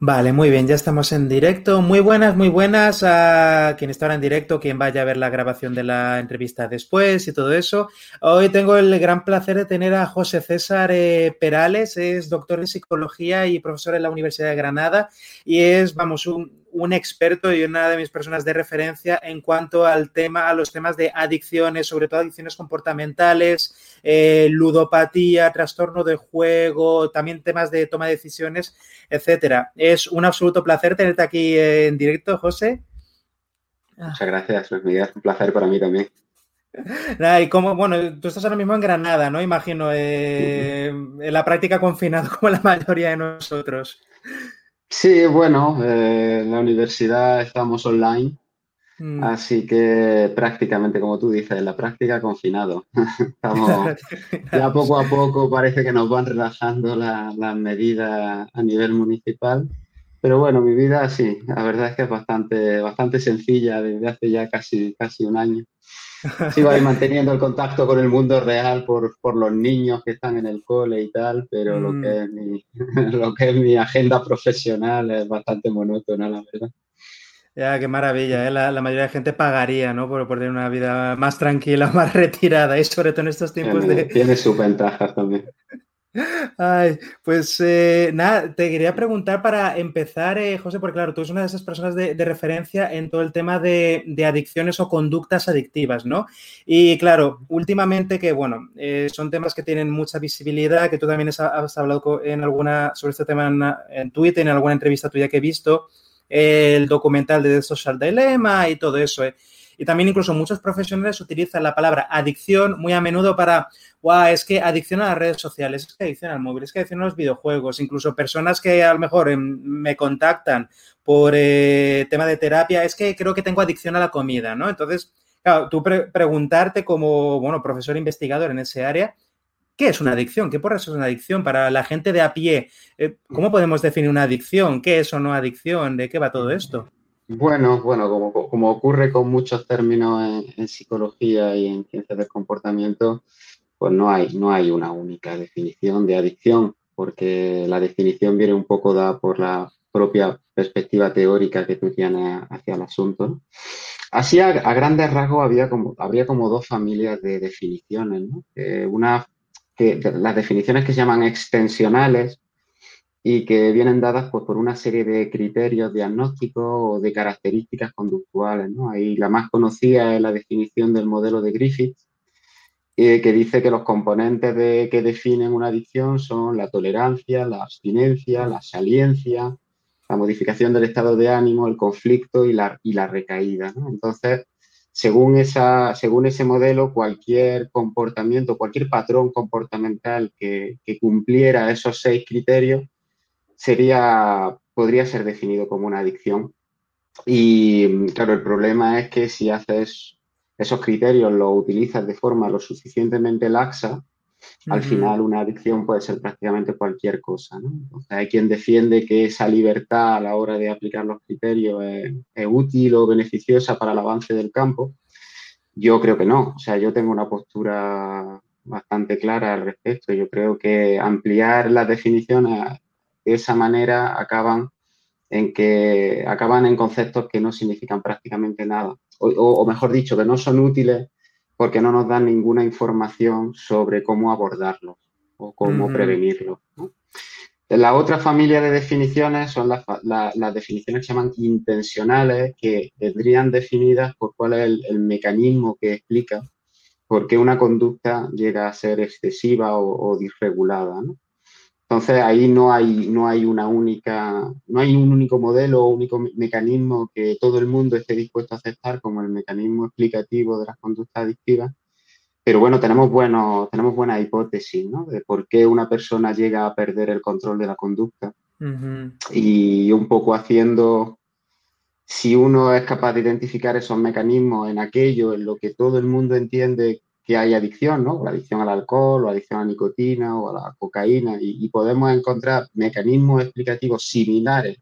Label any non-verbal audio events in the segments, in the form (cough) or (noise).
Vale, muy bien, ya estamos en directo. Muy buenas, muy buenas a quien está ahora en directo, quien vaya a ver la grabación de la entrevista después y todo eso. Hoy tengo el gran placer de tener a José César eh, Perales, es doctor en psicología y profesor en la Universidad de Granada y es, vamos, un, un experto y una de mis personas de referencia en cuanto al tema, a los temas de adicciones, sobre todo adicciones comportamentales, eh, ludopatía, trastorno de juego, también temas de toma de decisiones, etcétera. Es un absoluto placer tenerte aquí en directo, José. Muchas gracias, Es un placer para mí también. (laughs) y como, bueno, tú estás ahora mismo en Granada, ¿no? Imagino, eh, en la práctica confinado como la mayoría de nosotros. Sí, bueno, eh, en la universidad estamos online, mm. así que prácticamente, como tú dices, en la práctica confinado. (laughs) Estamos, (laughs) ya poco a poco parece que nos van relajando las medidas a nivel municipal, pero bueno, mi vida sí, la verdad es que es bastante, bastante sencilla desde hace ya casi, casi un año. Sigo ahí manteniendo el contacto con el mundo real por, los niños que están en el cole y tal, pero lo, mm. que es mi, (laughs) lo que es mi agenda profesional es bastante monótona, la verdad. Ya, qué maravilla, ¿eh? la, mayoría de gente pagaría, ¿no? Por, por, tener una vida más tranquila, (laughs) más retirada, y sobre todo en estos tiempos de... Tiene sus ventajas también. Ay, pues eh, nada, te quería preguntar para empezar, eh, José, porque claro, tú eres una de esas personas de, referencia en todo el tema de, adicciones o conductas adictivas, ¿no? Y claro, últimamente que, bueno, eh, son temas que tienen mucha visibilidad, que tú también has, hablado en alguna, sobre este tema en, en, Twitter, en alguna entrevista tuya que he visto, el documental de The Social Dilemma y todo eso, Y también incluso muchos profesionales utilizan la palabra adicción muy a menudo para guau, es que adicción a las redes sociales, es que adicción al móvil, es que adicción a los videojuegos, incluso personas que a lo mejor em, me contactan por eh, tema de terapia, es que creo que tengo adicción a la comida, ¿no? Entonces, claro, tú preguntarte como, bueno, profesor investigador en ese área, ¿qué es una adicción? ¿Qué por eso es una adicción? Para la gente de a pie, eh, ¿cómo podemos definir una adicción? ¿Qué es o no adicción? ¿De qué va todo esto? Bueno, bueno, como, ocurre con muchos términos en, psicología y en ciencias del comportamiento, pues no hay, no hay una única definición de adicción, porque la definición viene un poco dada por la propia perspectiva teórica que tú tienes hacia el asunto. Así, a, grandes rasgos, había como, habría como dos familias de definiciones. una, que, las definiciones que se llaman extensionales y que vienen dadas pues, por una serie de criterios diagnósticos o de características conductuales. ¿no? Ahí la más conocida es la definición del modelo de Griffith, eh, que dice que los componentes de, que definen una adicción son la tolerancia, la abstinencia, la saliencia, la modificación del estado de ánimo, el conflicto y la, y la recaída. Entonces, según, esa, según ese modelo, cualquier comportamiento, cualquier patrón comportamental que, que cumpliera esos seis criterios sería, podría ser definido como una adicción. Y claro, el problema es que si haces esos criterios los utilizas de forma lo suficientemente laxa, al final una adicción puede ser prácticamente cualquier cosa. ¿no? hay quien defiende que esa libertad a la hora de aplicar los criterios es, útil o beneficiosa para el avance del campo. Yo creo que no. O sea, yo tengo una postura bastante clara al respecto. Yo creo que ampliar las definiciones de esa manera acaban en que acaban en conceptos que no significan prácticamente nada o, mejor dicho, que no son útiles porque no nos dan ninguna información sobre cómo abordarlos o cómo prevenirlos. La otra familia de definiciones son las, definiciones que se llaman intencionales, que vendrían definidas por cuál es el, mecanismo que explica por qué una conducta llega a ser excesiva o, o disregulada. ¿no? Entonces ahí no hay, no hay una única, no hay un único modelo o único mecanismo que todo el mundo esté dispuesto a aceptar como el mecanismo explicativo de las conductas adictivas, pero bueno, tenemos, bueno, tenemos buena hipótesis ¿no? de por qué una persona llega a perder el control de la conducta. Y un poco haciendo, si uno es capaz de identificar esos mecanismos en aquello en lo que todo el mundo entiende que hay adicción, ¿no? La adicción al alcohol, o adicción a la nicotina o a la cocaína, y, podemos encontrar mecanismos explicativos similares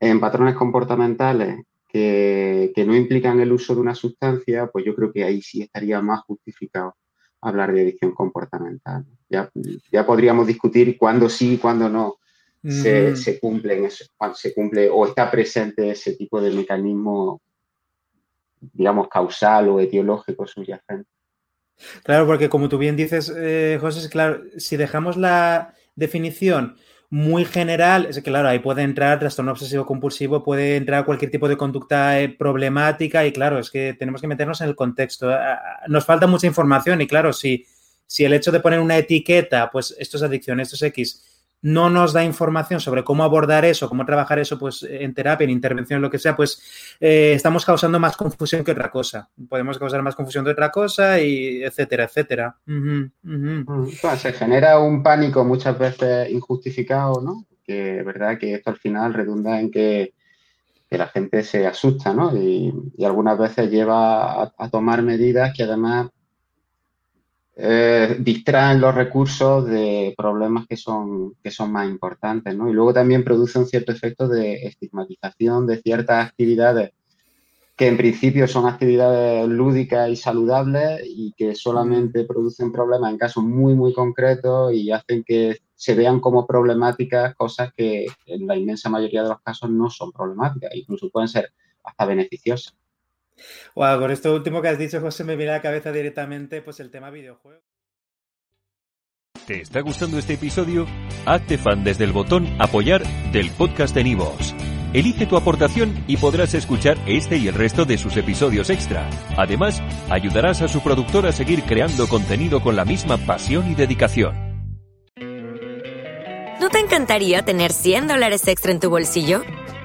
en patrones comportamentales que, no implican el uso de una sustancia, pues yo creo que ahí sí estaría más justificado hablar de adicción comportamental. Ya, ya podríamos discutir cuándo sí y cuándo no se, se, cumple cuando se cumple o está presente ese tipo de mecanismo, digamos, causal o etiológico subyacente. Claro, porque como tú bien dices, eh, José, claro, si dejamos la definición muy general, es que claro, ahí puede entrar trastorno obsesivo compulsivo, puede entrar cualquier tipo de conducta eh, problemática y claro, es que tenemos que meternos en el contexto. Nos falta mucha información y claro, si, si el hecho de poner una etiqueta, pues esto es adicción, esto es X, no nos da información sobre cómo abordar eso, cómo trabajar eso pues, en terapia, en intervención, lo que sea, pues eh, estamos causando más confusión que otra cosa. Podemos causar más confusión que otra cosa y etcétera, etcétera. Mm, se genera un pánico muchas veces injustificado, ¿no? Que verdad que esto al final redunda en que, la gente se asusta, ¿no? Y, algunas veces lleva a tomar medidas que además eh, distraen los recursos de problemas que son, que son más importantes, ¿no? Y luego también produce un cierto efecto de estigmatización de ciertas actividades que en principio son actividades lúdicas y saludables y que solamente producen problemas en casos muy, muy concretos y hacen que se vean como problemáticas cosas que en la inmensa mayoría de los casos no son problemáticas, incluso pueden ser hasta beneficiosas. Wow, con esto último que has dicho, José, me viene a la cabeza directamente pues el tema videojuego. ¿Te está gustando este episodio? Hazte fan desde el botón apoyar del podcast de Nivos. Elige tu aportación y podrás escuchar este y el resto de sus episodios extra. Además, ayudarás a su productor a seguir creando contenido con la misma pasión y dedicación. ¿No te encantaría tener 100 dólares extra en tu bolsillo?